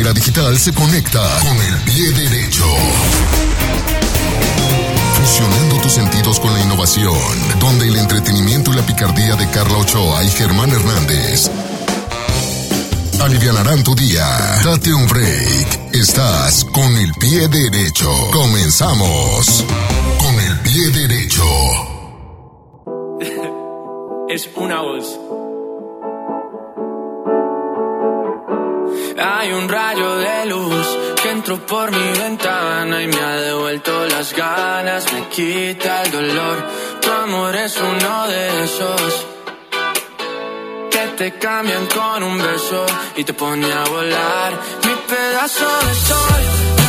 era digital se conecta con el pie derecho. Fusionando tus sentidos con la innovación, donde el entretenimiento y la picardía de Carla Ochoa y Germán Hernández aliviarán tu día. Date un break. Estás con el pie derecho. Comenzamos con el pie derecho. es una voz. Hay un rayo de luz que entró por mi ventana y me ha devuelto las ganas, me quita el dolor. Tu amor es uno de esos que te cambian con un beso y te pone a volar. Mi pedazo de sol,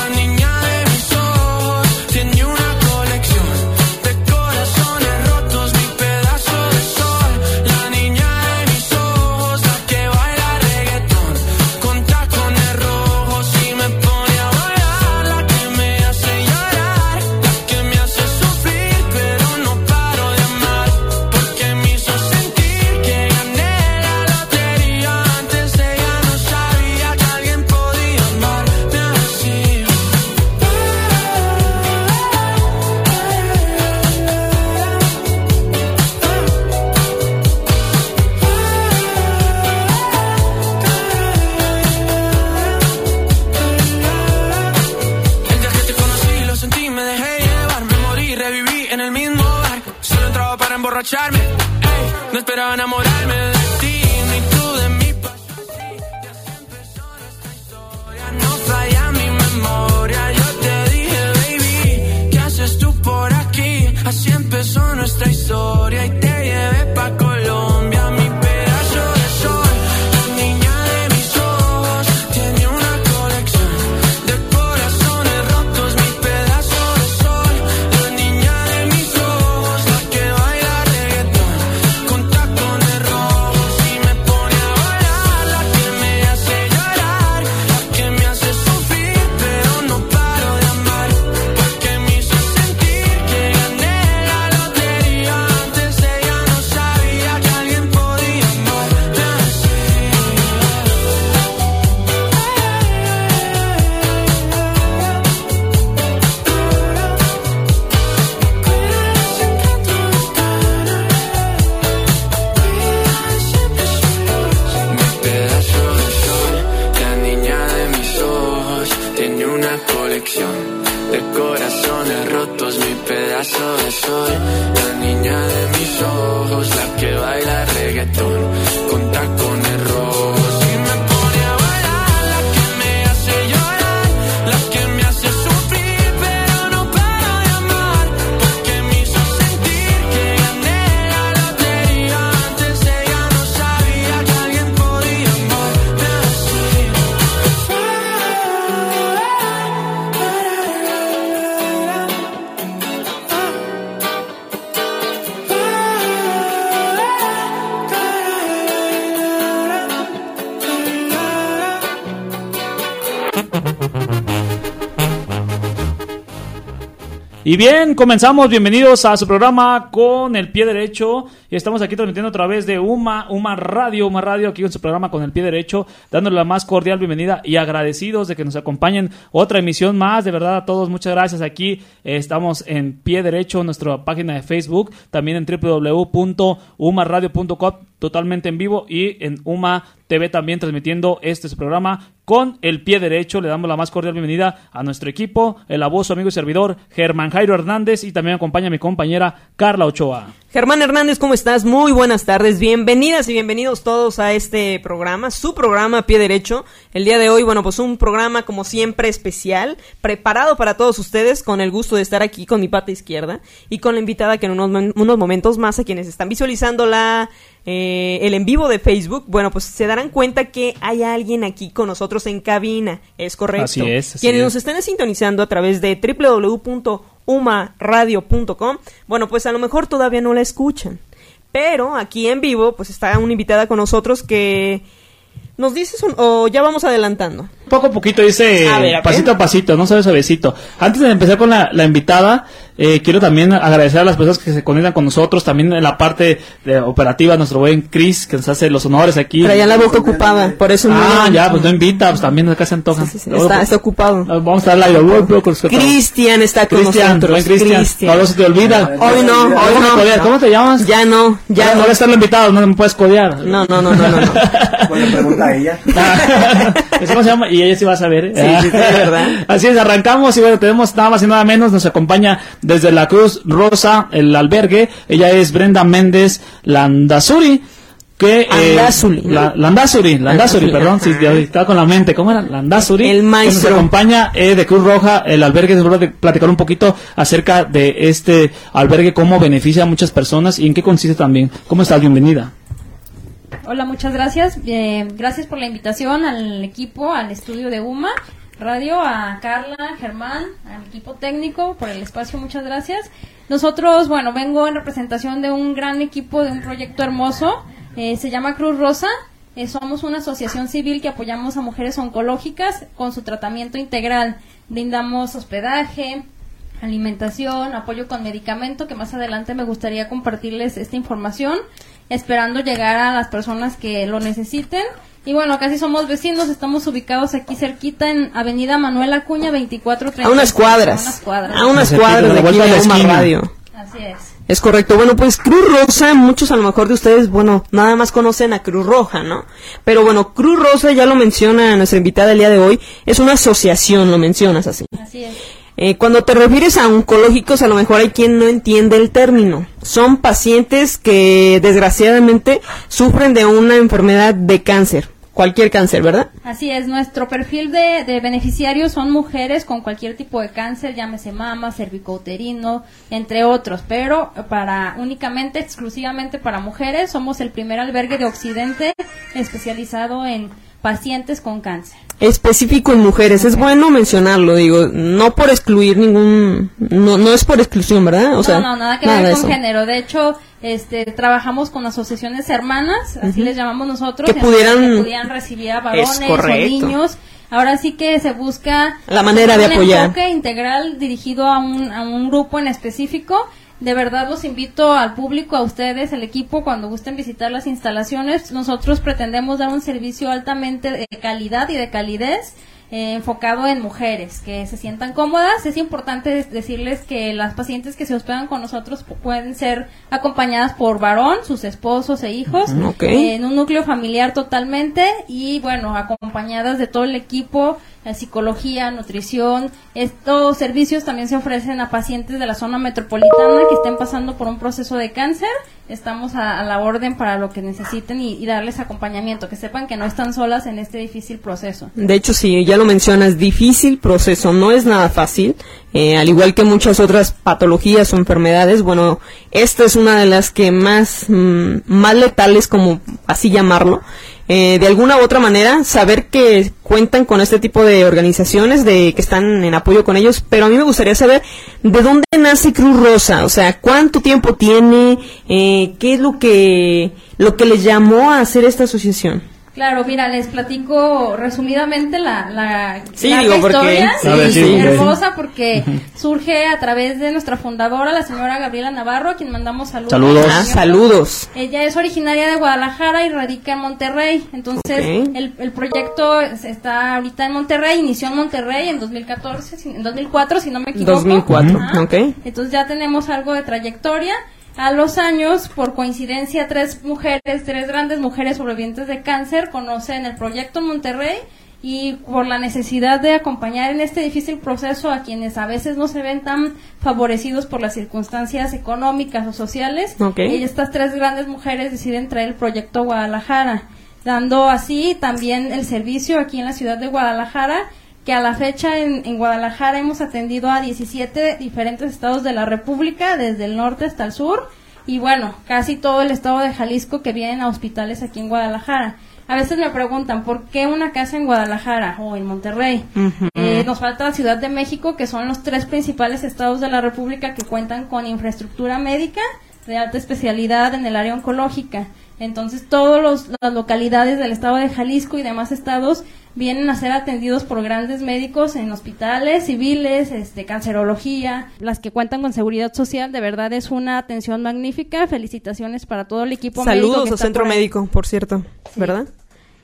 Y bien, comenzamos. Bienvenidos a su programa con el pie derecho. Y estamos aquí transmitiendo a través de Uma, Uma Radio, Uma Radio, aquí en su programa con el pie derecho, dándole la más cordial bienvenida y agradecidos de que nos acompañen otra emisión más. De verdad, a todos, muchas gracias. Aquí eh, estamos en pie derecho, nuestra página de Facebook, también en www.umaradio.com, totalmente en vivo, y en Uma TV también transmitiendo este programa con el pie derecho. Le damos la más cordial bienvenida a nuestro equipo, el abuso amigo y servidor Germán Jairo Hernández y también acompaña a mi compañera Carla Ochoa. Germán Hernández, ¿cómo estás? Muy buenas tardes, bienvenidas y bienvenidos todos a este programa, su programa Pie Derecho. El día de hoy, bueno, pues un programa como siempre especial, preparado para todos ustedes, con el gusto de estar aquí con mi pata izquierda y con la invitada que en unos, unos momentos más a quienes están visualizando la, eh, el en vivo de Facebook, bueno, pues se darán cuenta que hay alguien aquí con nosotros en cabina, es correcto. Así es, así Quienes es. nos estén sintonizando a través de www.umaradio.com, bueno, pues a lo mejor todavía no la escuchan. Pero aquí en vivo, pues está una invitada con nosotros que nos dices un- o ya vamos adelantando. poco a poquito, dice A ver, a pasito a pasito, no sabe suavecito. Antes de empezar con la, la invitada, eh, quiero también agradecer a las personas que se conectan con nosotros, también en la parte de operativa, nuestro buen Chris, que nos hace los honores aquí. Traía la boca ocupada, por eso no. Ah, ya, pues no invita, pues también acá se antoja. Sí, sí, sí, está, está ocupado. Ah, Vamos a dar la ayuda. Cristian está con Cristian, nosotros. buen Cristian. Cristian. No, no se te olvida. Hoy no, hoy ¿Cómo, no. codear? ¿Cómo te llamas? Ya no, ya Ya no. no va a estar invitado, no me puedes codear. No, no, no, no, no. no. A ella. Eso ¿Cómo se llama? Y ella sí va a saber. ¿eh? Sí, sí, sí, ¿verdad? Así es, arrancamos y bueno, tenemos nada más y nada menos, nos acompaña desde la Cruz Rosa, el albergue. Ella es Brenda Méndez Landazuri. Que, eh, Landazuri, ¿no? la- Landazuri, perdón, sí, ya estaba con la mente. ¿Cómo era? Landazuri. El Que maestro. Nos acompaña eh, de Cruz Roja, el albergue, seguro de platicar un poquito acerca de este albergue, cómo beneficia a muchas personas y en qué consiste también. ¿Cómo estás? Bienvenida. Hola, muchas gracias. Eh, gracias por la invitación al equipo, al estudio de UMA Radio, a Carla, Germán, al equipo técnico por el espacio, muchas gracias. Nosotros, bueno, vengo en representación de un gran equipo, de un proyecto hermoso, eh, se llama Cruz Rosa. Eh, somos una asociación civil que apoyamos a mujeres oncológicas con su tratamiento integral. Brindamos hospedaje, alimentación, apoyo con medicamento, que más adelante me gustaría compartirles esta información, esperando llegar a las personas que lo necesiten. Y bueno, casi somos vecinos, estamos ubicados aquí cerquita en Avenida Manuel Acuña 2430. A unas cuadras. A unas cuadras. A unas cuadras de aquí de la esquina. Radio. Así es. Es correcto. Bueno, pues Cruz Rosa, muchos a lo mejor de ustedes, bueno, nada más conocen a Cruz Roja, ¿no? Pero bueno, Cruz Rosa, ya lo menciona nuestra invitada el día de hoy, es una asociación, lo mencionas así. Así es. Eh, cuando te refieres a oncológicos, a lo mejor hay quien no entiende el término. Son pacientes que desgraciadamente sufren de una enfermedad de cáncer, cualquier cáncer, ¿verdad? Así es, nuestro perfil de, de beneficiarios son mujeres con cualquier tipo de cáncer, llámese mama, cervicouterino, entre otros, pero para únicamente, exclusivamente para mujeres, somos el primer albergue de Occidente especializado en pacientes con cáncer. Específico en mujeres, es bueno mencionarlo, digo, no por excluir ningún, no, no es por exclusión, ¿verdad? O sea, no, no, nada que de ver con eso. género. De hecho, este, trabajamos con asociaciones hermanas, así les llamamos nosotros, Que pudieran- que pudieran recibir a varones o niños. Ahora sí que se busca La manera de un apoyar. enfoque integral dirigido a un, a un grupo en específico. De verdad los invito al público, a ustedes, el equipo, cuando gusten visitar las instalaciones. Nosotros pretendemos dar un servicio altamente de calidad y de calidez eh, enfocado en mujeres que se sientan cómodas. Es importante decirles que las pacientes que se hospedan con nosotros pu- pueden ser acompañadas por varón, sus esposos e hijos, eh, en un núcleo familiar totalmente y bueno, acompañadas de todo el equipo, psicología, nutrición. Estos servicios también se ofrecen a pacientes de la zona metropolitana que estén pasando por un proceso de cáncer. Estamos a, la orden para lo que necesiten y, darles acompañamiento, que sepan que no están solas en este difícil proceso. De hecho, sí, ya lo mencionas, difícil proceso, no es nada fácil, eh, al igual que muchas otras patologías o enfermedades, bueno, esta es una de las que más, mm, más letales, como así llamarlo, eh, de alguna u otra manera, saber que cuentan con este tipo de organizaciones, de que están en apoyo con ellos, pero a mí me gustaría saber de dónde nace Cruz Rosa, o sea, cuánto tiempo tiene, eh, qué es lo que, lo que les llamó a hacer esta asociación. Claro, mira, les platico resumidamente la, la, Sí, digo, porque- historia. Ver, sí, hermosa porque surge a través de nuestra fundadora, la señora Gabriela Navarro, a quien mandamos saludos. Saludos. Ah, saludos. Ella es originaria de Guadalajara y radica en Monterrey. Entonces, el, el proyecto es- está ahorita en Monterrey, inició en Monterrey en 2014, si- en 2004, si no me equivoco. 2004, Ajá. ok. Entonces ya tenemos algo de trayectoria. A los años, por coincidencia, tres mujeres, tres grandes mujeres sobrevivientes de cáncer conocen el proyecto Monterrey y por la necesidad de acompañar en este difícil proceso a quienes a veces no se ven tan favorecidos por las circunstancias económicas o sociales, estas tres grandes mujeres deciden traer el proyecto a Guadalajara, dando así también el servicio aquí en la ciudad de Guadalajara que a la fecha en, en Guadalajara hemos atendido a 17 diferentes estados de la República, desde el norte hasta el sur, y bueno, casi todo el estado de Jalisco que vienen a hospitales aquí en Guadalajara. A veces me preguntan, ¿por qué una casa en Guadalajara o en Monterrey? Eh, nos falta la Ciudad de México, que son los tres principales estados de la República que cuentan con infraestructura médica de alta especialidad en el área oncológica. Entonces, todas las localidades del estado de Jalisco y demás estados vienen a ser atendidos por grandes médicos en hospitales civiles, este, cancerología, las que cuentan con seguridad social. De verdad es una atención magnífica. Felicitaciones para todo el equipo Saludos médico. al centro médico, por cierto, ¿verdad?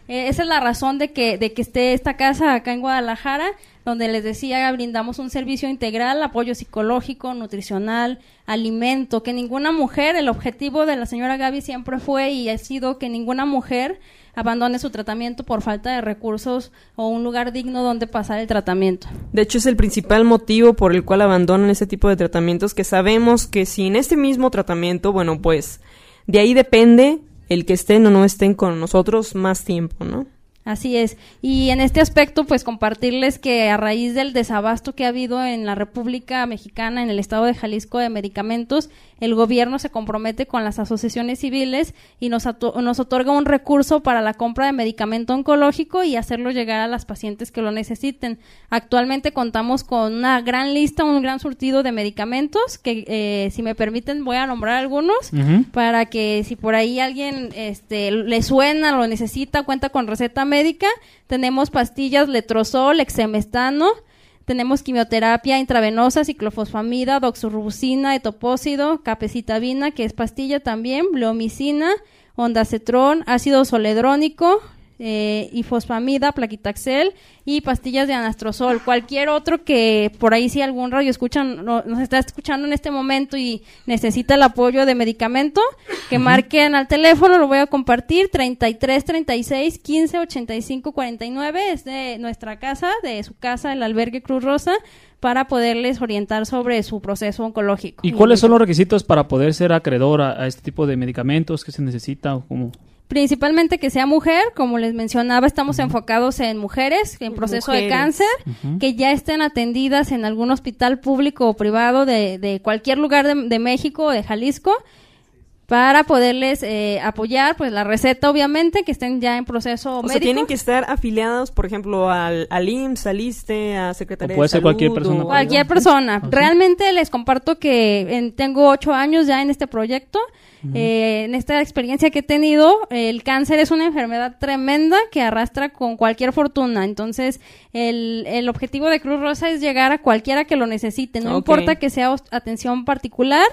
Eh, esa es la razón de que, de que esté esta casa acá en Guadalajara, donde les decía, brindamos un servicio integral, apoyo psicológico, nutricional, alimento, que ninguna mujer, el objetivo de la señora Gaby siempre fue y ha sido que ninguna mujer abandone su tratamiento por falta de recursos o un lugar digno donde pasar el tratamiento. De hecho, es el principal motivo por el cual abandonan ese tipo de tratamientos, que sabemos que sin este mismo tratamiento, bueno, pues de ahí depende el que estén o no estén con nosotros más tiempo, ¿no? Así es. Y en este aspecto, pues compartirles que a raíz del desabasto que ha habido en la República Mexicana, en el estado de Jalisco de medicamentos, el gobierno se compromete con las asociaciones civiles y nos, nos otorga un recurso para la compra de medicamento oncológico y hacerlo llegar a las pacientes que lo necesiten. Actualmente contamos con una gran lista, un gran surtido de medicamentos que, eh, si me permiten, voy a nombrar algunos para que si por ahí alguien este, le suena, lo necesita, cuenta con receta médica, tenemos pastillas letrozol, exemestano, tenemos quimioterapia intravenosa, ciclofosfamida, doxorubicina, etopósido, capecitabina, que es pastilla también, bleomicina, ondacetrón, ácido soledrónico, eh, y fosfamida, plaquitaxel y pastillas de anastrozol. Cualquier otro que por ahí si algún radio escuchan, nos está escuchando en este momento y necesita el apoyo de medicamento, que marquen al teléfono, lo voy a compartir, 33 36 15 85 49, es de nuestra casa, de su casa, el albergue Cruz Rosa para poderles orientar sobre su proceso oncológico. ¿Y cuáles son los requisitos para poder ser acreedor a, a este tipo de medicamentos que se necesita o cómo? Principalmente que sea mujer, como les mencionaba, estamos enfocados en mujeres en proceso de cáncer, que ya estén atendidas en algún hospital público o privado de, de cualquier lugar de, de México o de Jalisco para poderles eh, apoyar, pues la receta obviamente, que estén ya en proceso o Sea, tienen que estar afiliados, por ejemplo, al, al IMSS, al ISTE, a Secretaría puede ser cualquier persona. Cualquier persona. Realmente les comparto que tengo ocho años ya en este proyecto. Eh, en esta experiencia que he tenido, el cáncer es una enfermedad tremenda que arrastra con cualquier fortuna. Entonces, el, el objetivo de Cruz Rosa es llegar a cualquiera que lo necesite. No importa que sea atención particular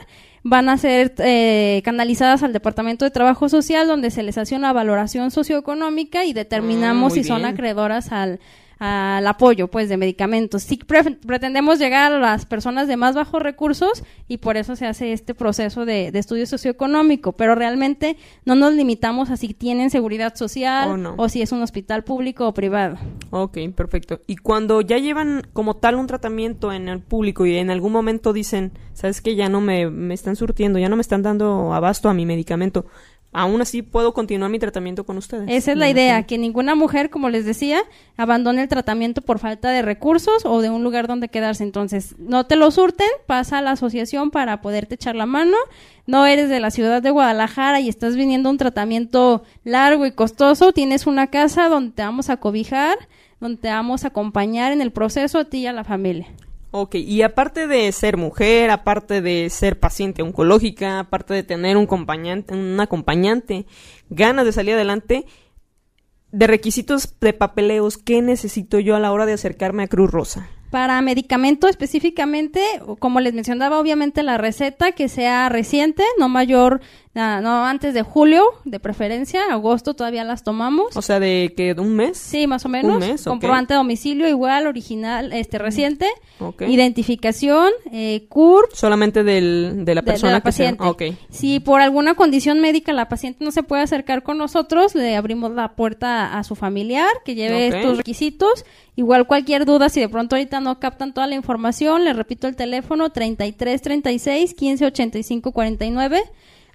van a ser eh, canalizadas al Departamento de Trabajo Social, donde se les hace una valoración socioeconómica y determinamos ah, si son acreedoras al, al apoyo pues de medicamentos. Sí pretendemos llegar a las personas de más bajos recursos y por eso se hace este proceso de, estudio socioeconómico, pero realmente no nos limitamos a si tienen seguridad social o, si es un hospital público o privado. Ok, perfecto. Y cuando ya llevan como tal un tratamiento en el público y en algún momento dicen, sabes que ya no me, me están surtiendo, ya no me están dando abasto a mi medicamento, aún así puedo continuar mi tratamiento con ustedes. Esa es la idea, que ninguna mujer, como les decía, abandone el tratamiento por falta de recursos o de un lugar donde quedarse. Entonces, no te lo surten, pasa a la asociación para poderte echar la mano. No eres de la ciudad de Guadalajara y estás viniendo a un tratamiento largo y costoso, tienes una casa donde te vamos a cobijar, donde te vamos a acompañar en el proceso a ti y a la familia. Ok, y aparte de ser mujer, aparte de ser paciente oncológica, aparte de tener un acompañante, un acompañante, ganas de salir adelante, de requisitos de papeleos, ¿qué necesito yo a la hora de acercarme a Cruz Rosa? Para medicamento específicamente, como les mencionaba, obviamente la receta que sea reciente, no mayor no, antes de julio, de preferencia, agosto todavía las tomamos. O sea, de que de un mes. Sí, más o menos. Un mes, Comprobante de domicilio igual, original, este reciente. Identificación, eh, CUR. Solamente del, de la persona que paciente. Si por alguna condición médica la paciente no se puede acercar con nosotros, le abrimos la puerta a su familiar que lleve estos requisitos. Igual cualquier duda, si de pronto ahorita no captan toda la información, le repito el teléfono 33 36 15 85 49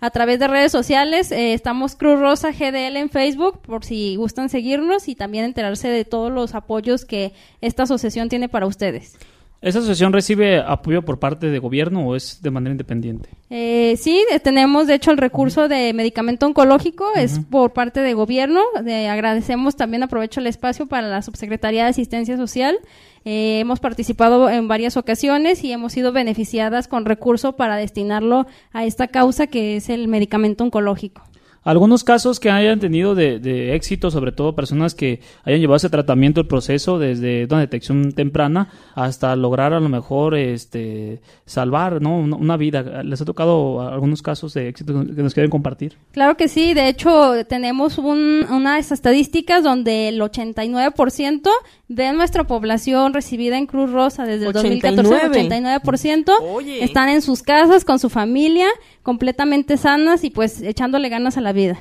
a través de redes sociales. Eh, estamos Cruz Rosa GDL en Facebook por si gustan seguirnos y también enterarse de todos los apoyos que esta asociación tiene para ustedes. ¿Esa asociación recibe apoyo por parte de gobierno o es de manera independiente? Eh, sí, tenemos de hecho el recurso de medicamento oncológico, es por parte de gobierno. agradecemos también, aprovecho el espacio para la Subsecretaría de Asistencia Social. Eh, hemos participado en varias ocasiones y hemos sido beneficiadas con recurso para destinarlo a esta causa que es el medicamento oncológico. Algunos casos que hayan tenido de, de éxito, sobre todo personas que hayan llevado ese tratamiento, el proceso desde una detección temprana hasta lograr a lo mejor este salvar ¿no? una, una vida. ¿Les ha tocado algunos casos de éxito que nos quieren compartir? Claro que sí, de hecho tenemos un- unas estadísticas donde el 89% de nuestra población recibida en Cruz Rosa desde el 2014, 89. 89% Oye. están en sus casas con su familia, completamente sanas y pues echándole ganas a la vida.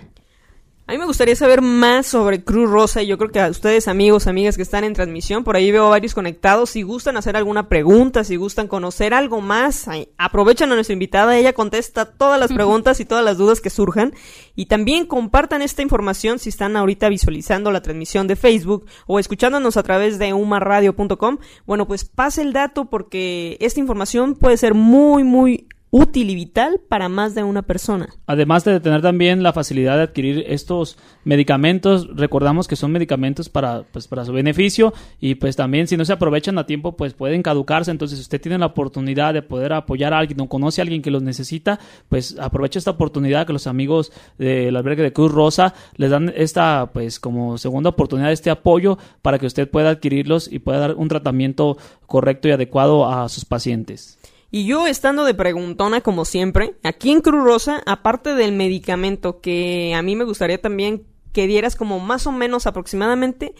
A mí me gustaría saber más sobre Cruz Rosa y yo creo que a ustedes, amigos, amigas que están en transmisión, por ahí veo varios conectados. Si gustan hacer alguna pregunta, si gustan conocer algo más, aprovechan a nuestra invitada. Ella contesta todas las preguntas y todas las dudas que surjan. Y también compartan esta información si están ahorita visualizando la transmisión de Facebook o escuchándonos a través de umarradio.com. Bueno, pues pase el dato porque esta información puede ser muy, muy útil y vital para más de una persona. Además de tener también la facilidad de adquirir estos medicamentos, recordamos que son medicamentos para, pues, para su beneficio y pues también si no se aprovechan a tiempo pues pueden caducarse, entonces si usted tiene la oportunidad de poder apoyar a alguien o conoce a alguien que los necesita, pues aproveche esta oportunidad que los amigos del albergue de Cruz Rosa les dan esta pues como segunda oportunidad, este apoyo para que usted pueda adquirirlos y pueda dar un tratamiento correcto y adecuado a sus pacientes. Y yo estando de preguntona como siempre, aquí en Cruz Rosa, aparte del medicamento que a mí me gustaría también que dieras como más o menos aproximadamente,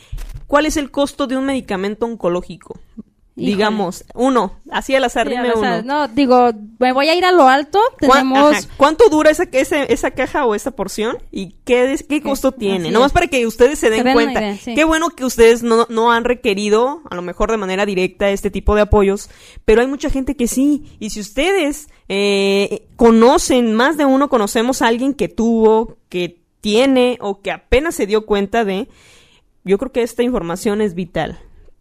¿cuál es el costo de un medicamento oncológico? Híjole. Digamos, uno, así al azar, Sí, dime uno. no, digo, me voy a ir a lo alto. ¿Cuán- Tenemos ajá, ¿Cuánto dura esa, esa, esa caja o esa porción? ¿Y qué, des- qué costo tiene? así Nomás para que ustedes se den cuenta. idea, sí. Qué bueno que ustedes no, no han requerido, a lo mejor de manera directa, este tipo de apoyos, pero hay mucha gente que sí. Y si ustedes eh, conocen, más de uno conocemos a alguien que tuvo, que tiene o que apenas se dio cuenta de, yo creo que esta información es vital.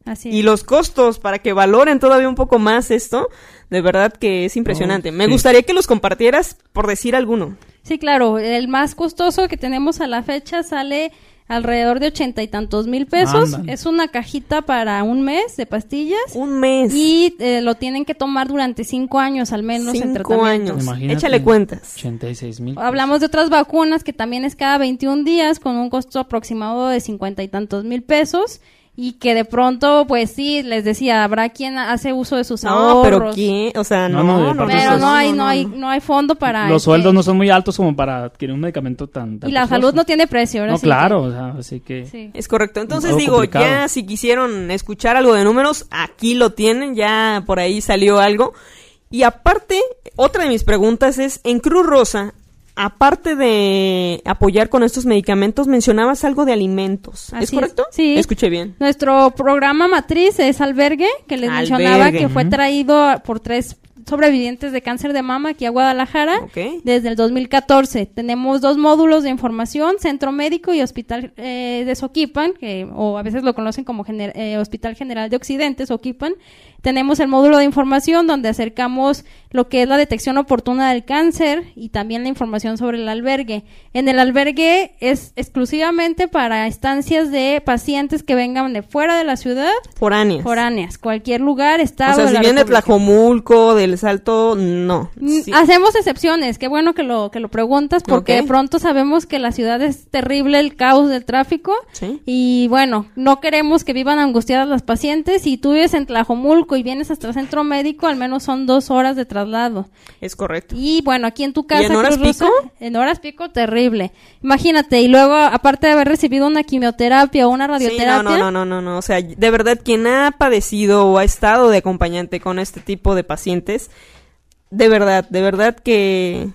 Así Y los costos para que valoren todavía un poco más esto, de verdad que es impresionante. Oh, Me sí. gustaría que los compartieras por decir alguno. Sí, claro, el más costoso que tenemos a la fecha sale alrededor de ochenta y tantos mil pesos. Es una cajita para un mes de pastillas. Un mes. Y eh, lo tienen que tomar durante cinco años al menos en cinco tratamiento. años. Imagínate. Échale cuentas. 86 mil. Hablamos de otras vacunas que también es cada 21 días con un costo aproximado de cincuenta y tantos mil pesos y que de pronto, pues sí, les decía, habrá quien hace uso de sus No, ahorros. pero ¿quién? O sea, no, No, no, Pero no hay, no hay, no hay fondo para Los este, sueldos no son muy altos como para adquirir un medicamento tan... tan y la costoso. salud no tiene precio, ahora No, sí claro, que- o sea, así que... sí. Es correcto. Entonces digo, complicado. ya si quisieron escuchar algo de números, aquí lo tienen, ya por ahí salió algo. Y aparte, otra de mis preguntas es, en Cruz Rosa, aparte de apoyar con estos medicamentos, mencionabas algo de alimentos. ¿Es Así es. correcto? Sí. Escuché bien. Nuestro programa matriz es Albergue, que les Albergue, mencionaba que fue traído por tres sobrevivientes de cáncer de mama aquí a Guadalajara Ok. desde el 2014. Tenemos dos módulos de información, Centro Médico y Hospital eh, de Soquipan, que, o a veces lo conocen como gener- eh, Hospital General de Occidente, Soquipan. Tenemos el módulo de información donde acercamos lo que es la detección oportuna del cáncer y también la información sobre el albergue. En el albergue es exclusivamente para estancias de pacientes que vengan de fuera de la ciudad, Foráneas. foráneas, cualquier lugar, O estado sea, de si la bien de. Tlajomulco, del Salto, no. Mm, Sí. Hacemos excepciones, qué bueno que lo que lo preguntas porque de pronto sabemos que la ciudad es terrible el caos del tráfico Sí. y bueno, no queremos que vivan angustiadas las pacientes. Si tú vives en Tlajomulco y vienes hasta el centro médico, al menos son dos horas de traslado. Es correcto. Y bueno, aquí en tu casa. en horas Cruz Rosa, pico? En horas pico, terrible. Imagínate, y luego, aparte de haber recibido una quimioterapia o una Sí, radioterapia. no, no, no, no, no. O sea, de verdad, quien ha padecido o ha estado de acompañante con este tipo de pacientes, de verdad, de verdad que,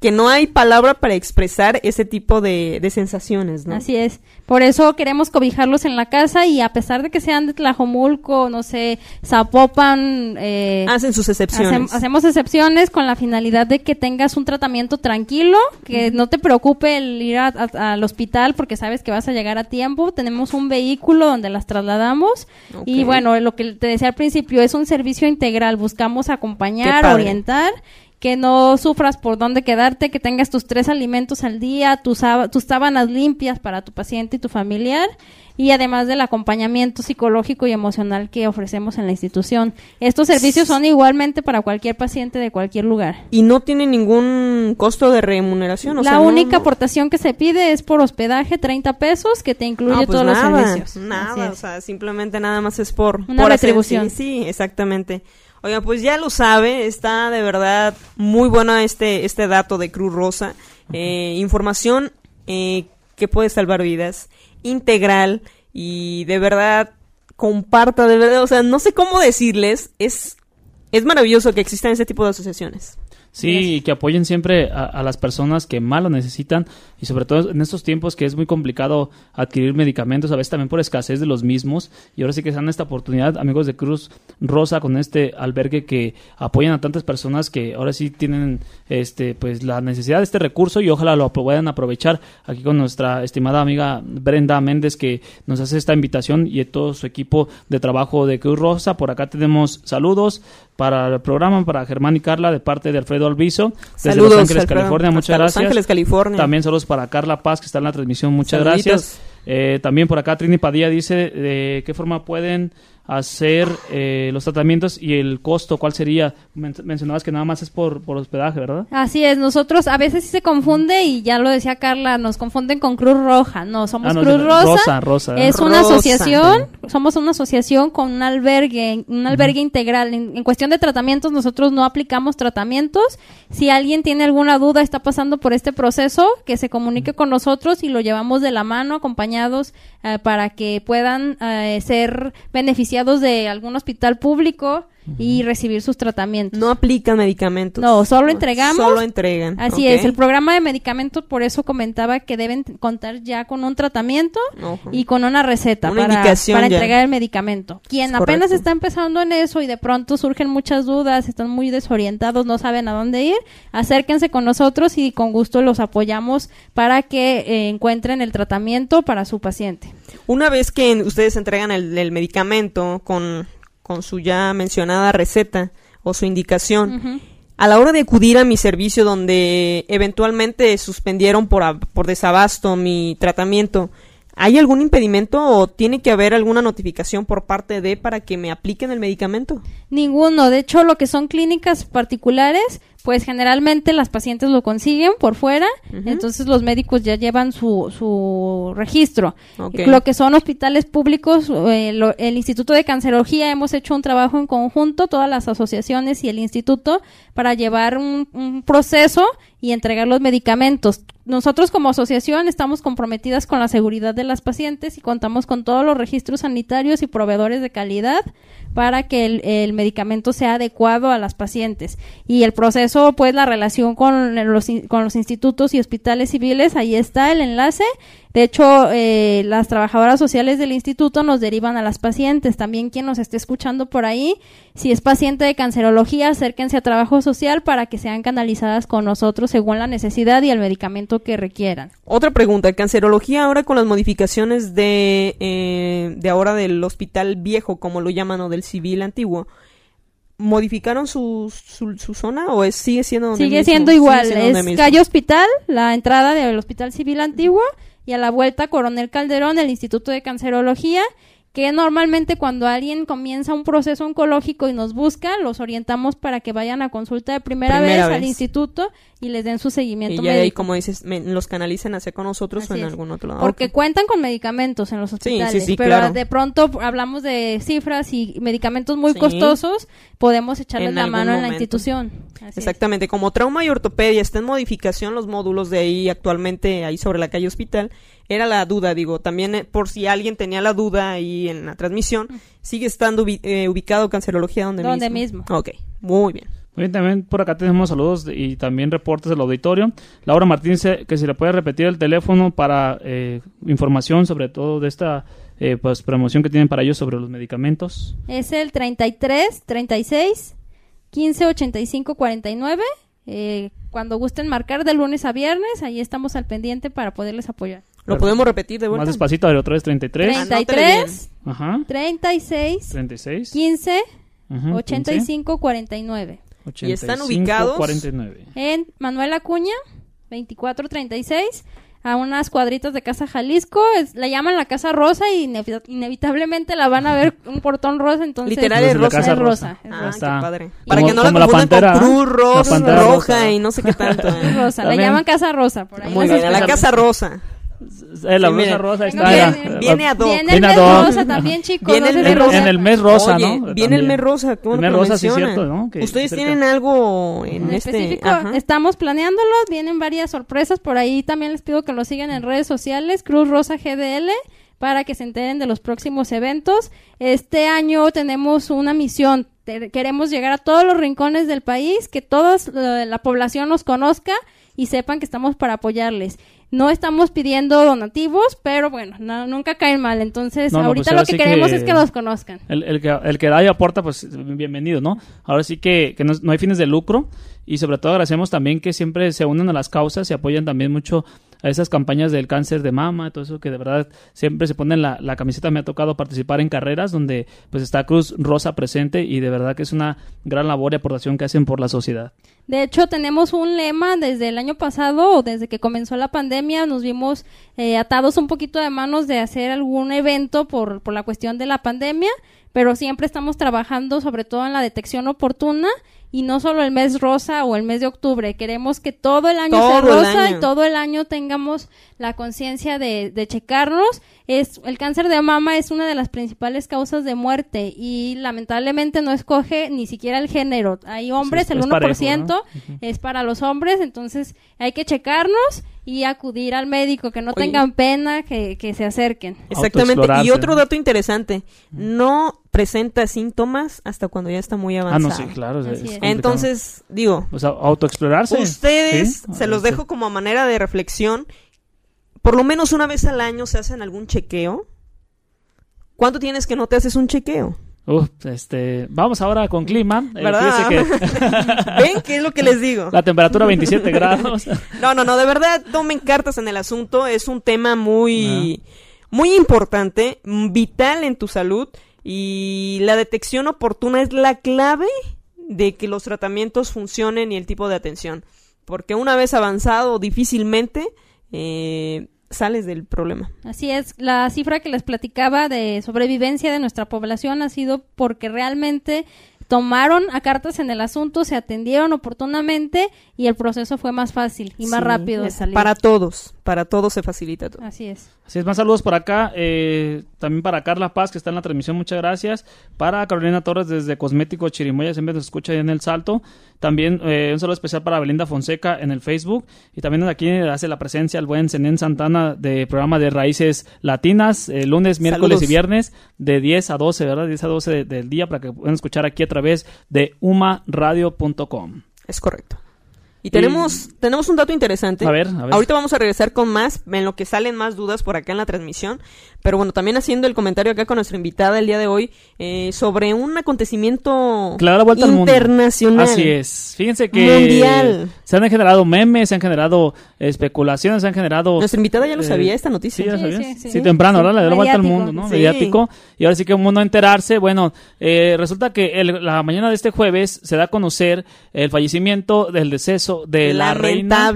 que no hay palabra para expresar ese tipo de, de sensaciones, ¿no? Así es. Por eso queremos cobijarlos en la casa y a pesar de que sean de Tlajomulco, no sé, Zapopan, eh, Hacen sus excepciones. hacem- hacemos excepciones con la finalidad de que tengas un tratamiento tranquilo, que no te preocupe el ir a- a- al hospital porque sabes que vas a llegar a tiempo. Tenemos un vehículo donde las trasladamos y bueno, lo que te decía al principio es un servicio integral. Buscamos acompañar, orientar que no sufras por dónde quedarte, que tengas tus tres alimentos al día, tus, sába- tus sábanas limpias para tu paciente y tu familiar, y además del acompañamiento psicológico y emocional que ofrecemos en la institución. Estos servicios son igualmente para cualquier paciente de cualquier lugar. Y no tiene ningún costo de remuneración. O la sea, única no- aportación que se pide es por hospedaje, 30 pesos, que te incluye Ah, pues todos nada, los servicios. Nada, es. o sea, simplemente nada más es por, Una por hacer- retribución. sí, sí, exactamente. Oiga, pues ya lo sabe, está de verdad muy bueno este, este dato de Cruz Rosa. Eh, información eh, que puede salvar vidas, integral y de verdad comparta, de verdad, o sea, no sé cómo decirles, es, es maravilloso que existan ese tipo de asociaciones. Sí, y que apoyen siempre a, a las personas que más lo necesitan y sobre todo en estos tiempos que es muy complicado adquirir medicamentos, a veces también por escasez de los mismos. Y ahora sí que se dan esta oportunidad, amigos de Cruz Rosa, con este albergue que apoyan a tantas personas que ahora sí tienen este pues la necesidad de este recurso y ojalá lo puedan aprovechar aquí con nuestra estimada amiga Brenda Méndez que nos hace esta invitación y todo su equipo de trabajo de Cruz Rosa. Por acá tenemos saludos para el programa, para Germán y Carla de parte de Alfredo Alviso, desde Saludos, Los Ángeles, Alfredo. California. Muchas Hasta Los gracias. Ángeles, California. También saludos para Carla Paz, que está en la transmisión. Muchas Saluditos. gracias. Eh, también por acá Trini Padilla dice de qué forma pueden hacer eh, los tratamientos y el costo, cuál sería. Men- mencionabas que nada más es por, por hospedaje, ¿verdad? Así es, nosotros a veces sí se confunde y ya lo decía Carla, nos confunden con Cruz Roja, no, somos Ah, no, Cruz Rosa. Rosa, Rosa, ¿eh? Es una Rosa. asociación, somos una asociación con un albergue, un albergue integral. En, en cuestión de tratamientos, nosotros no aplicamos tratamientos. Si alguien tiene alguna duda, está pasando por este proceso, que se comunique con nosotros y lo llevamos de la mano, acompañados, eh, para que puedan eh, ser beneficiados de algún hospital público y recibir sus tratamientos. No aplican medicamentos. No, solo entregamos. Solo entregan. Así es, el programa de medicamentos por eso comentaba que deben contar ya con un tratamiento y con una receta Una para, para entregar el medicamento. Quien Es apenas correcto. está empezando en eso y de pronto surgen muchas dudas, están muy desorientados, no saben a dónde ir, acérquense con nosotros y con gusto los apoyamos para que eh, encuentren el tratamiento para su paciente. Una vez que ustedes entregan el, el medicamento con, con su ya mencionada receta o su indicación, a la hora de acudir a mi servicio donde eventualmente suspendieron por, por desabasto mi tratamiento, ¿hay algún impedimento o tiene que haber alguna notificación por parte de para que me apliquen el medicamento? Ninguno. De hecho, lo que son clínicas particulares, pues generalmente las pacientes lo consiguen por fuera, entonces los médicos ya llevan su, su registro. Lo que son hospitales públicos, eh, lo- el Instituto de Cancerología hemos hecho un trabajo en conjunto, todas las asociaciones y el instituto, para llevar un, un proceso y entregar los medicamentos. Nosotros como asociación estamos comprometidas con la seguridad de las pacientes y contamos con todos los registros sanitarios y proveedores de calidad para que el, medicamento sea adecuado a las pacientes. Y el proceso, pues la relación con los, con los institutos y hospitales civiles, ahí está el enlace. De hecho, eh, las trabajadoras sociales del instituto nos derivan a las pacientes. También quien nos esté escuchando por ahí, si es paciente de cancerología, acérquense a trabajo social para que sean canalizadas con nosotros según la necesidad y el medicamento que requieran. Otra pregunta, cancerología ahora con las modificaciones de, eh, de ahora del hospital viejo, como lo llaman, o del civil antiguo, ¿modificaron su, su, su zona o es, sigue siendo donde Sigue mismo? siendo Sigue igual, siendo es calle Hospital, la entrada del Hospital Civil Antiguo y a la vuelta Coronel Calderón, el Instituto de Cancerología, que normalmente cuando alguien comienza un proceso oncológico y nos busca, los orientamos para que vayan a consulta de primera, Primera vez, al instituto y les den su seguimiento Y ya ahí, como dices, me- los canalicen hacia con nosotros o en es. algún otro lado. Porque cuentan con medicamentos en los sí, hospitales, sí, pero claro. de pronto hablamos de cifras y medicamentos muy Sí. costosos, podemos echarles En la mano en la momento. institución. Así es. Exactamente, como trauma y ortopedia está en modificación los módulos de ahí actualmente ahí sobre la calle hospital, era la duda, digo, también eh, por si alguien tenía la duda ahí en la transmisión, sigue estando ubi- eh, ubicado cancerología donde, Donde mismo. mismo. Ok, muy bien. Muy bien, también por acá tenemos saludos y también reportes del auditorio. Laura Martínez, que si le puede repetir el teléfono para eh, información sobre todo de esta eh, pues, promoción que tienen para ellos sobre los medicamentos. Es el 33 36 15 85 49. Eh, cuando gusten marcar de lunes a viernes, ahí estamos al pendiente para poderles apoyar. ¿Lo podemos repetir de vuelta? Más despacito, a ver, otra vez 33. Anótale 33 Ajá. 36 36. 15 Ajá, 85 49. 15, Y están 85, ubicados 49. En Manuel Acuña, 2436, a unas cuadritas de Casa Jalisco. Es- la llaman la Casa Rosa y inevi- inevitablemente la van a ver un portón rosa, entonces... Literal es es rosa. Casa rosa. Rosa. es Ah, rosa. está. qué padre. Como- Para que no la como la confundan pantera, con Cruz. Ros- La pantera roja rosa. y no sé qué tanto. Es ¿eh? rosa, la llaman Casa Rosa. Por ahí Muy bien, la Casa Rosa. Eh, la Sí, blusa rosa está. viene- viene a dos. Viene el Viene a mes dos. rosa también, chicos. Viene no el en, el mes rosa, Oye, ¿no? Viene el mes rosa. bueno El mes rosa, sí, cierto, ¿no? Que Ustedes cerca. tienen algo en, En este. específico, ajá. estamos planeándolo, vienen varias sorpresas por ahí. También les pido que lo sigan en redes sociales, Cruz Rosa GDL, para que se enteren de los próximos eventos. Este año tenemos una misión. Queremos llegar a todos los rincones del país, que toda la población nos conozca y sepan que estamos para apoyarles. No estamos pidiendo donativos, pero bueno, no- nunca caen mal. Entonces, No, no, ahorita pues ahora lo que queremos que- es que los conozcan. El, el que, el que da y aporta, pues bienvenido, ¿no? Ahora sí que, que no, no hay fines de lucro y sobre todo agradecemos también que siempre se unen a las causas y apoyan también mucho a esas campañas del cáncer de mama, todo eso que de verdad siempre se ponen la, la camiseta. Me ha tocado participar en carreras donde pues está Cruz Rosa presente y de verdad que es una gran labor y aportación que hacen por la sociedad. De hecho, tenemos un lema desde el año pasado desde que comenzó la pandemia. Nos vimos eh, atados un poquito de manos de hacer algún evento por, por la cuestión de la pandemia, pero siempre estamos trabajando sobre todo en la detección oportuna y no solo el mes rosa o el mes de octubre. Queremos que todo el año sea Todo rosa año. y todo el año tengamos la conciencia de, de checarnos. Es, el cáncer de mama es una de las principales causas de muerte y lamentablemente no escoge ni siquiera el género. Hay hombres, Sí, el es 1% parejo, ¿no? es para los hombres, entonces hay que checarnos y acudir al médico, que no Oye. tengan pena, que, que se acerquen. Exactamente. Y otro ¿no? dato interesante: no presenta síntomas hasta cuando ya está muy Ah, avanzado. no, sí, claro. es- es. Entonces, digo, autoexplorarse. Ustedes, ¿sí? se los dejo como manera de reflexión. Por lo menos una vez al año se hacen algún chequeo. ¿Cuánto tienes que no te haces un chequeo? Este, vamos ahora con clima. Eh, ¿Verdad? que ¿Ven qué es lo que les digo? la temperatura 27 grados. No, no, no, de verdad, tomen cartas en el asunto. Es un tema muy, Ah. muy importante, vital en tu salud. Y la detección oportuna es la clave de que los tratamientos funcionen y el tipo de atención. Porque una vez avanzado, difícilmente eh, sales del problema. Así es, la cifra que les platicaba de sobrevivencia de nuestra población ha sido porque realmente tomaron a cartas en el asunto, se atendieron oportunamente y el proceso fue más fácil y más Sí, rápido de es salir. Para todos, para todos se facilita todo. Así es. Así es, más saludos por acá. eh, también para Carla Paz, que está en la transmisión, muchas gracias. Para Carolina Torres desde Cosmético Chirimoya, siempre nos escucha ahí en el salto. También eh, un saludo especial para Belinda Fonseca en el Facebook. Y también aquí hace la presencia el buen Zenén Santana de programa de Raíces Latinas, eh, lunes, miércoles Saludos. y viernes, de 10 a 12, ¿verdad? 10 a 12 de- del día, para que puedan escuchar aquí a través de umaradio.com. Es correcto. Y tenemos, tenemos un dato interesante. A ver, a ver. Ahorita vamos a regresar con más, en lo que salen más dudas por acá en la transmisión. Pero bueno, también haciendo el comentario acá con nuestra invitada el día de hoy eh, sobre un acontecimiento la vuelta al mundo. internacional. Así es. Fíjense que Mundial. se han generado memes, se han generado especulaciones, se han generado. Nuestra invitada ya lo eh, sabía esta noticia. Sí, ya lo Sí, sabías. sí, Sí, sí. temprano, Sí. ¿verdad? Le dio la vuelta al mundo, ¿no? Sí. Mediático. Y ahora sí que uno a enterarse. Bueno, eh, resulta que el- la mañana de este jueves se da a conocer el fallecimiento del deceso de la. Reina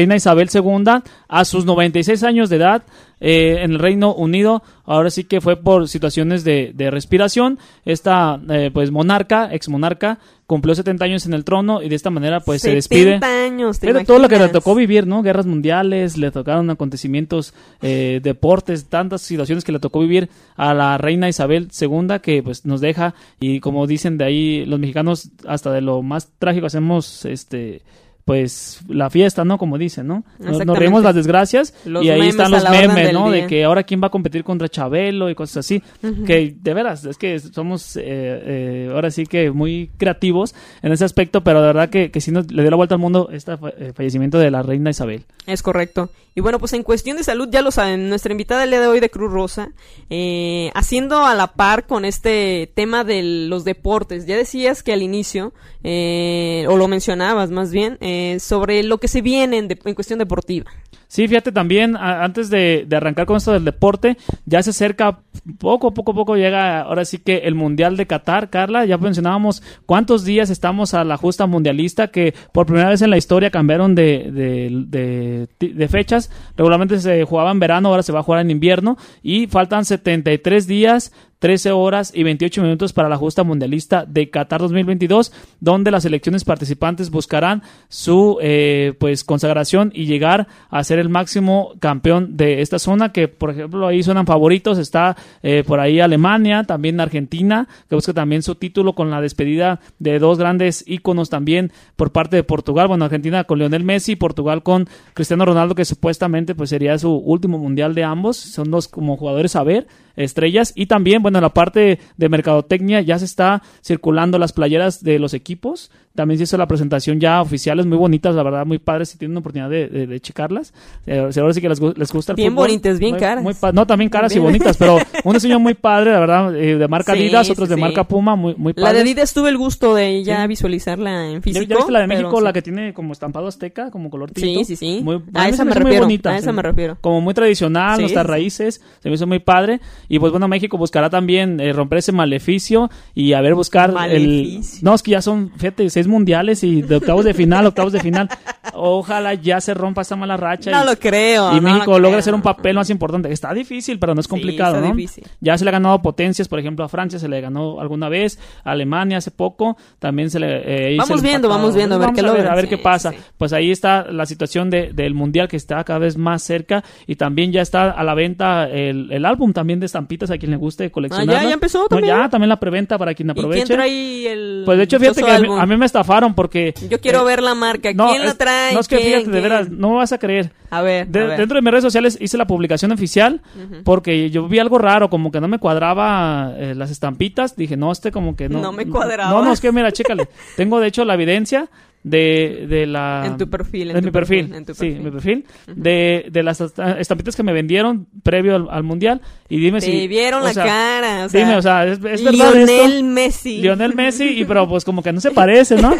Isabel II a sus 96 años de edad eh, en el Reino Unido. Ahora sí que fue por situaciones de, de respiración. Esta eh, pues monarca, ex monarca, cumplió 70 años en el trono y de esta manera pues se 70 despide. años, ¿te Era todo lo que le tocó vivir, ¿no? Guerras mundiales, le tocaron acontecimientos, eh, deportes, tantas situaciones que le tocó vivir a la reina Isabel II que pues nos deja y como dicen de ahí los mexicanos hasta de lo más trágico hacemos este pues la fiesta, ¿no? Como dicen, ¿no? Nos, nos reímos las desgracias Los y ahí están los memes, del ¿no? De que ahora quién va a competir contra Chabelo y cosas así. Que de veras, es que somos eh, eh, ahora sí que muy creativos en ese aspecto, pero de verdad que, que sí nos, le dio la vuelta al mundo este eh, fallecimiento de la reina Isabel. Es correcto. Y bueno, pues en cuestión de salud, ya lo saben, nuestra invitada el día de hoy de Cruz Rosa, eh, haciendo a la par con este tema de los deportes. Ya decías que al inicio, eh, o lo mencionabas más bien, eh, sobre lo que se viene en, de- cuestión deportiva. Sí, fíjate también, antes de, arrancar con esto del deporte, ya se acerca poco, poco, poco llega ahora sí que el Mundial de Qatar, Carla. Ya mencionábamos cuántos días estamos a la justa mundialista que por primera vez en la historia cambiaron de, de fechas. Regularmente se jugaba en verano, ahora se va a jugar en invierno y faltan 73 días 13 horas y 28 minutos para la justa mundialista de Qatar 2022, donde las selecciones participantes buscarán su eh, pues consagración y llegar a ser el máximo campeón de esta zona, que por ejemplo ahí suenan favoritos, está eh, por ahí Alemania, también Argentina, que busca también su título con la despedida de dos grandes íconos también por parte de Portugal, bueno, Argentina con Lionel Messi, Portugal con Cristiano Ronaldo, que supuestamente pues sería su último mundial de ambos, son dos como jugadores a ver, estrellas. Y también, bueno, en la parte de mercadotecnia ya se está circulando las playeras de los equipos. También se hizo la presentación ya oficiales, muy bonitas, la verdad, muy padres. Si tienen oportunidad de, de, checarlas, eh, ahora sí que les, les gusta el Bien bonitas, bien caras. no, también caras y bonitas, pero un diseño muy padre, la verdad, eh, de marca Adidas, otros de marca Puma, muy, muy La de Adidas tuve el gusto de ya visualizarla en físico. ¿Ya, viste la de México, la que tiene como estampado azteca, como color tinto? Sí, sí, sí. Muy, a esa me refiero. a esa me refiero. Como muy tradicional, nuestras raíces, se me hizo muy padre. Y pues bueno, México buscará también eh, romper ese maleficio y a ver buscar el... No, es que ya son, fíjate, seis mundiales y de octavos de final, octavos de final. Ojalá ya se rompa esa mala racha. No lo creo. Y México logra hacer un papel más importante. Está difícil, pero no es complicado, ¿no? Ya se le ha ganado potencias, por ejemplo, a Francia se le ganó alguna vez, a Alemania hace poco, también se le... Eh, vamos viendo, vamos viendo, a ver, qué a ver, qué pasa. Pues ahí está la situación de, del mundial que está cada vez más cerca y también ya está a la venta el, el álbum también de estampitas a quien le guste coleccionar. Ah, ya, ya empezó también. ya, también la preventa para quien aproveche. ¿Y quién trae el Pues de hecho, fíjate que a mí, me estafaron porque... Yo quiero eh, ver la marca. ¿Quién la trae? No, es que fíjate, de veras, no me vas a creer. A ver, Dentro de mis redes sociales hice la publicación oficial porque yo vi algo raro, como que no me cuadraba eh, las estampitas. Dije, no, este como que no. No me cuadraba. No, no, es que mira, chécale. Tengo de hecho la evidencia de, de la... En tu perfil. En, mi perfil, en tu perfil. Sí, en mi perfil. de, de las estampitas que me vendieron previo al, Mundial. Y dime Te si... vieron la cara. O sea, dime, o sea, ¿es, es verdad Lionel Messi. Lionel Messi, y pero pues como que no se parece, ¿no?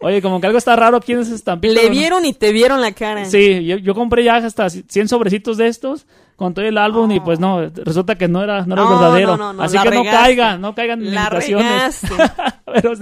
Oye, como que algo está raro, ¿quién es estampita? Le vieron y te vieron la cara. Sí, yo, yo compré ya hasta 100 sobrecitos de estos con todo el álbum y pues no, resulta que no era, no era verdadero. Así que no caigan, no caigan en imitaciones. pero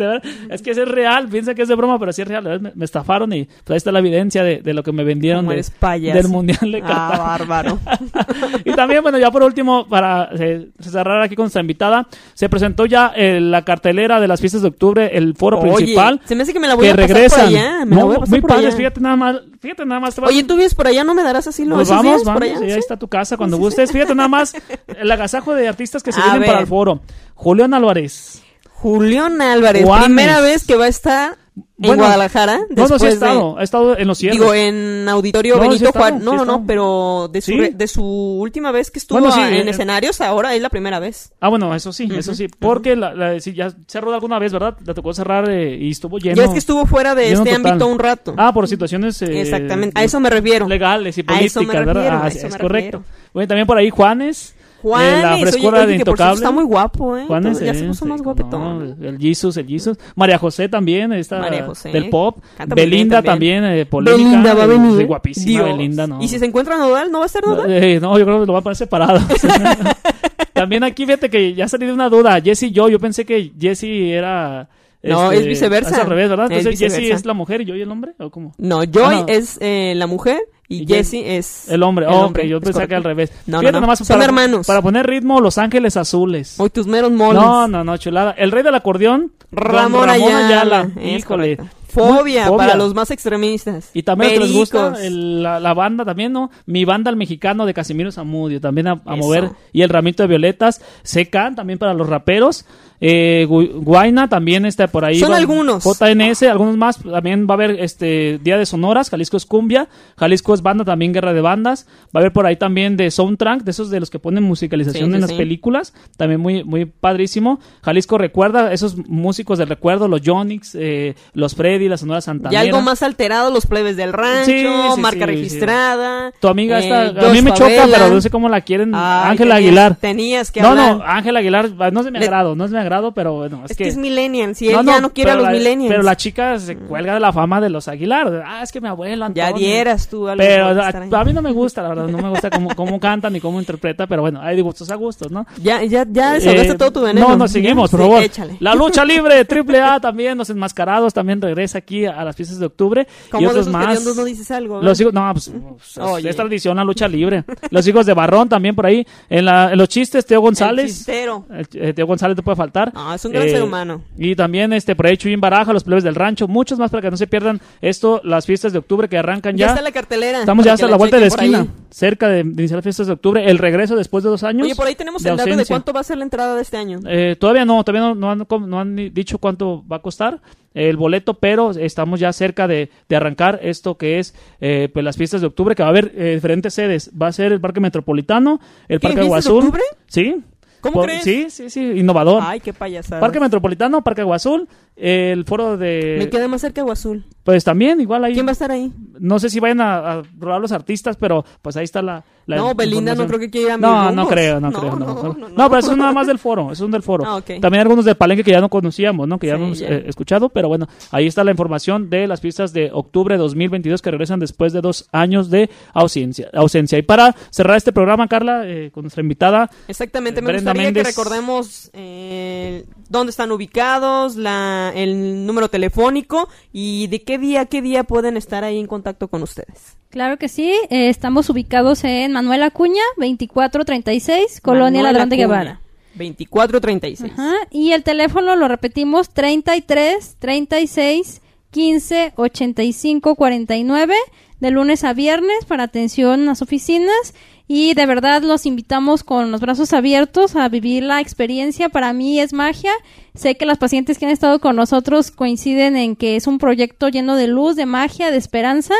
es que es real, piensa que es de broma, pero sí es real. Me, estafaron y pues ahí está la evidencia de, de lo que me vendieron del Mundial de ah, Qatar. Ah, bárbaro. y también, bueno, ya por último, para eh, cerrar aquí con nuestra invitada, se presentó ya eh, la cartelera de las fiestas de octubre, el foro principal. Se me hace que me la voy a pasar regresan. por allá. Me la voy a pasar muy por padres, fíjate nada más, fíjate nada más. Oye, tú vives por allá, ¿no me darás así los vamos, vamos, por allá? ahí está tu casa cuando gustes. Fíjate nada más el agasajo de artistas que se vienen para el foro. Julián Álvarez. Julián Álvarez, primera vez que va a estar en Guadalajara. No, no, sí ha estado, ha estado en los cierres. Digo, en Auditorio Benito Juárez. No, no, no, pero de su, de su última vez que estuvo en eh, escenarios, ahora es la primera vez. Ah, bueno, eso sí, eso sí. Porque la, la, ya cerró alguna vez, ¿verdad? Le tocó cerrar eh, y estuvo lleno. Ya es que estuvo fuera de este ámbito un rato. Ah, por situaciones. Eh, Exactamente, a eso me refiero. Legales y políticas, ¿verdad? Ah, es correcto. Bueno, también por ahí Juanes. Juanes, la frescura de Intocable. está muy guapo, ¿eh? Ya se puso más guapetón. el Jesus, el Jesus. María José también, esta María José. del pop. Belinda también, eh, polémica. Belinda va a venir. guapísima Belinda, ¿no? ¿Y si se encuentra Nodal, no va a estar Nodal? Eh, no, yo creo que lo va a poner separado. también aquí, fíjate que ya salido una duda. Jesse y yo, yo pensé que Jesse era... No, es este, viceversa. Es al revés, ¿verdad? Entonces, Jesse es la mujer y Joy el hombre, ¿o cómo? No, Joy ah, es eh, la mujer y, Jesse es... El hombre, el hombre, yo pensé que al revés. No, no, no. Son para, hermanos. Para poner ritmo, Los Ángeles Azules. Hoy tus meros moles. No, no, no, chulada. El rey del acordeón, Ramón, Ramón Ayala. Híjole. Fobia, para los más extremistas. Y también les gusta la, banda también, ¿no? Mi banda el mexicano de Casimiro Zamudio, también a, mover. Y el ramito de violetas. Secan también para los raperos. Eh, Guaina también está por ahí. Son algunos. JNS, algunos más. También va a haber este Día de Sonoras. Jalisco es cumbia. Jalisco es banda, también guerra de bandas. Va a haber por ahí también de soundtrack, de esos de los que ponen musicalización en las películas. También muy, muy padrísimo. Jalisco recuerda esos músicos de recuerdo, los Jonix, eh, los Freddy Lady, la Sonora Y Santanera. algo más alterado, los plebes del rancho, Sí, sí, marca sí, registrada. Tu amiga eh, está, a mí me choca, pero no sé cómo la quieren. Ay, Ángela tenías- Aguilar. Tenías que No, hablar. no, Ángela Aguilar, no es de mi Le- agrado, no es de mi agrado, pero bueno, es, Es que es millennial, si él No, ya no quiere a los la- millennials. Pero la chica se cuelga de la fama de los Aguilar. Ah, es que mi abuelo Ya Antonio. dieras tú algo Pero a, a mí no me gusta, la verdad, no me gusta cómo, cómo canta ni cómo interpreta, pero bueno, hay de gustos a gustos, ¿no? Ya, ya, ya desahogaste Eh, todo tu veneno. No, no, seguimos, por favor. La lucha libre, triple A también, los enmascarados también aquí a las fiestas de octubre. y otros más. no dices algo. Los hijos, no, pues, pues, Oye. es tradición la lucha libre. Los hijos de Barrón también por ahí. En, la, en los chistes, Teo El González. chistero. El- eh, Teo González te puede faltar. No, es un gran ser humano. Y también este por ahí Chuyín Baraja, los plebes del rancho, muchos más para que no se pierdan esto, las fiestas de octubre que arrancan Ya ya. está la cartelera. Estamos ya hasta la vuelta de la por ahí. esquina, cerca de, de iniciar las fiestas de octubre, el regreso después de dos años. Oye, por ahí tenemos el dato de cuánto va a ser la entrada de este año. Eh, todavía no, todavía no, no han, no han dicho cuánto va a costar el boleto, pero estamos ya cerca de, de arrancar esto que es eh, pues las fiestas de octubre, que va a haber eh, diferentes sedes. Va a ser el Parque Metropolitano, el ¿Qué, Parque Agua fiestas de Azul. octubre? Sí. ¿Cómo Por- crees? Sí, sí, sí, innovador. Ay, qué payasada. Parque Metropolitano, Parque Agua Azul, el foro de... Me queda más cerca Agua Azul. Pues también, igual ahí. ¿Quién va a estar ahí? No sé si vayan a, a rolar los artistas, pero pues ahí está la. la No, Belinda no creo que quiera No, no creo, no, No, creo. No, no, pero eso es nada más del foro. Eso es del foro. Ah. También algunos de Palenque que ya no conocíamos, ¿no? Que ya Sí, hemos eh, escuchado, pero bueno, ahí está la información de las fiestas de octubre de 2022 que regresan después de dos años de ausencia. ausencia. Y para cerrar este programa, Carla, eh, con nuestra invitada, Exactamente, me Brenda gustaría Méndez. que recordemos eh, dónde están ubicados, la, el número telefónico y de qué día, qué día pueden estar ahí en contacto con ustedes. Claro que sí, eh, estamos ubicados en Manuel Acuña, 2436, Colonia Manuel Ladrón de Acuña, Guevara. 2436. Ajá, y el teléfono lo repetimos 33 36 15 85 49 de lunes a viernes para atención en las oficinas y de verdad los invitamos con los brazos abiertos a vivir la experiencia. Para mí es magia. Sé que las pacientes que han estado con nosotros coinciden en que es un proyecto lleno de luz, de magia, de esperanza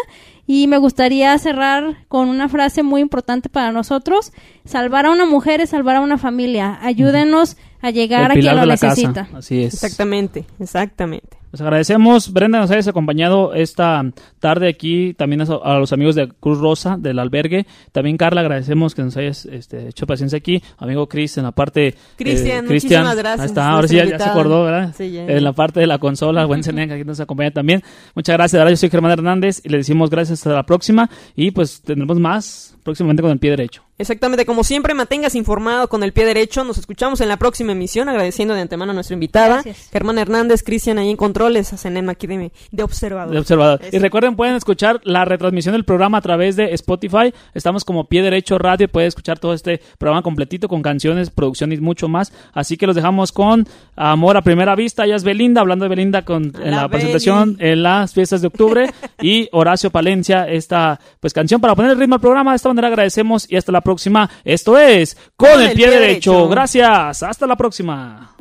y me gustaría cerrar con una frase muy importante para nosotros. Salvar a una mujer es salvar a una familia. Ayúdenos a llegar el a quien lo necesita. casa. Así es. Exactamente, exactamente. Les agradecemos, Brenda, nos hayas acompañado esta tarde aquí, también a, a los amigos de Cruz Rosa, del albergue. También, Carla, agradecemos que nos hayas este, hecho paciencia aquí. Amigo Chris, en la parte... eh, Cristian, Cristian, muchísimas gracias, Ahí está, ahora sí ya, ya se acordó. ¿verdad? Sí, ya, En la parte de la consola, buen Zenén, que aquí nos acompaña también. Muchas gracias, ahora yo soy Germán Hernández y le decimos gracias hasta la próxima y pues tendremos más próximamente con el pie derecho. Exactamente, como siempre, manténgase informado con el pie derecho. Nos escuchamos en la próxima emisión, agradeciendo de antemano a nuestra invitada, Gracias. Germán Hernández, Cristian ahí en controles, a Zenema aquí de, de observador. de observador. Eso. Y recuerden, pueden escuchar la retransmisión del programa a través de Spotify. Estamos como Pie Derecho Radio. Puede escuchar todo este programa completito con canciones, producción y mucho más. Así que los dejamos con Amor a Primera Vista. Ella es Belinda, hablando de Belinda con, en La la presentación en las fiestas de octubre. y Horacio Palencia, esta pues canción para poner el ritmo al programa. De esta manera agradecemos y hasta la próxima. Esto es Con, el, Pie, derecho. Gracias. Hasta la próxima.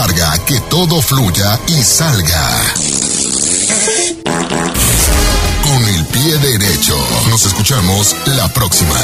carga, que todo fluya y salga. Con el pie derecho. Nos escuchamos la próxima.